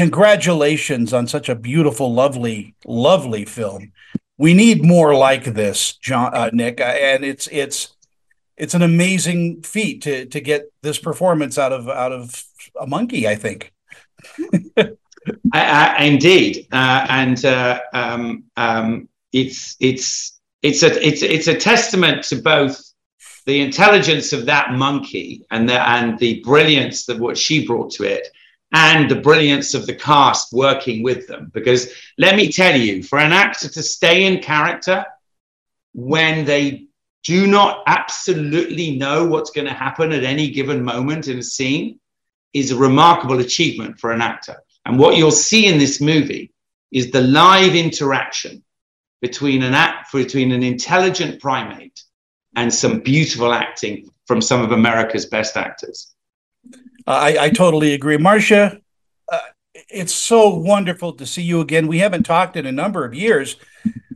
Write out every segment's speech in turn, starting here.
congratulations on such a beautiful, lovely, lovely film. We need more like this, John uh, Nick, uh, and it's it's it's an amazing feat to to get this performance out of out of a monkey. I think. I, I, indeed, uh, and uh, um, um, it's it's it's a it's it's a testament to both the intelligence of that monkey and the and the brilliance of what she brought to it, and the brilliance of the cast working with them. Because let me tell you, for an actor to stay in character when they do not absolutely know what's going to happen at any given moment in a scene is a remarkable achievement for an actor. And what you'll see in this movie is the live interaction between an act between an intelligent primate and some beautiful acting from some of America's best actors. I, I totally agree, Marcia. Uh, it's so wonderful to see you again. We haven't talked in a number of years,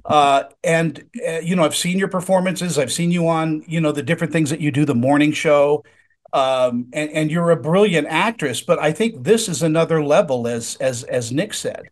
uh, and uh, you know I've seen your performances. I've seen you on you know the different things that you do, the morning show, um, and, and you're a brilliant actress. But I think this is another level, as as as Nick said.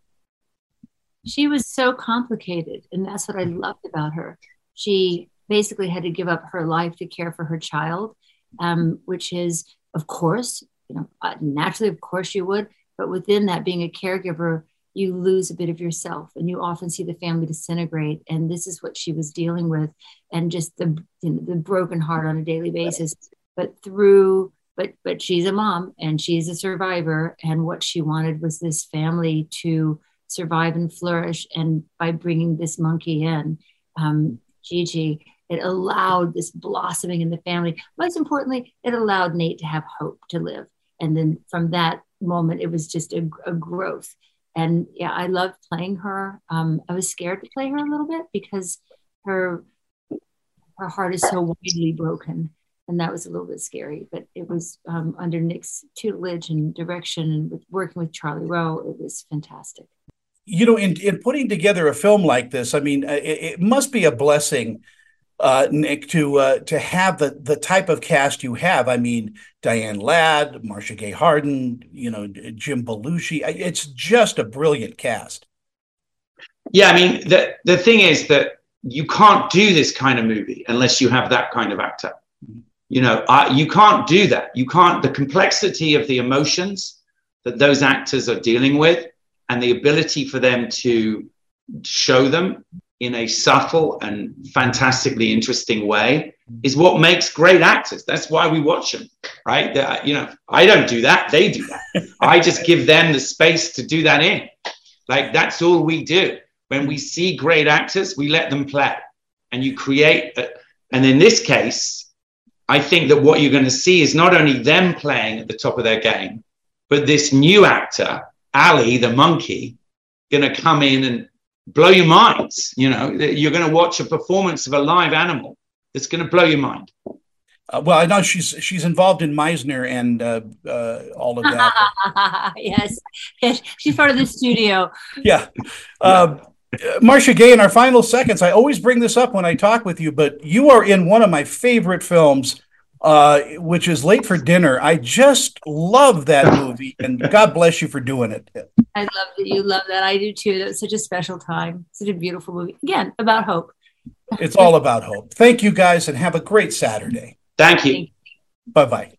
She was so complicated, and that's what I loved about her. She basically had to give up her life to care for her child, um, which is, of course, you know, uh, naturally, of course, you would. But within that, being a caregiver, you lose a bit of yourself, and you often see the family disintegrate. And this is what she was dealing with, and just the you know, the broken heart on a daily basis. But through but but she's a mom and she's a survivor. And what she wanted was this family to survive and flourish. And by bringing this monkey in um, gigi it allowed this blossoming in the family. Most importantly it allowed nate to have hope to live and then from that moment it was just a, a growth and yeah i loved playing her um, i was scared to play her a little bit because her her heart is so widely broken and that was a little bit scary. But it was um, under Nick's tutelage and direction, and with working with Charlie Rowe, it was fantastic. You know, in in putting together a film like this, I mean, it, it must be a blessing. Uh, Nick, to uh, to have the the type of cast you have. I mean, Diane Ladd, Marcia Gay Harden, you know, Jim Belushi. It's just a brilliant cast. Yeah, I mean, the the thing is that you can't do this kind of movie unless you have that kind of actor you know you can't do that you can't the complexity of the emotions that those actors are dealing with and the ability for them to show them in a subtle and fantastically interesting way is what makes great actors. That's why we watch them right? They're, uh, you know i don't do that. They do that. I just give them the space to do that in. Like that's all we do. When we see great actors we let them play. And you create a, and in this case I think that what you're going to see is not only them playing at the top of their game, but this new actor, Ali, the monkey, going to come in and blow your minds. You know, you're going to watch a performance of a live animal that's going to blow your mind. Uh, well, I know she's she's involved in Meisner and uh, uh, all of that. yes. yes, she's part of the studio. Yeah. Um, Marcia Gay, in our final seconds, I always bring this up when I talk with you, but you are in one of my favorite films, uh, which is Late for Dinner. I just love that movie, and God bless you for doing it. I love that you love that. I do too. That was such a special time, such a beautiful movie. Again, about hope. it's all about hope. Thank you guys, and have a great Saturday. Thank you. Bye bye.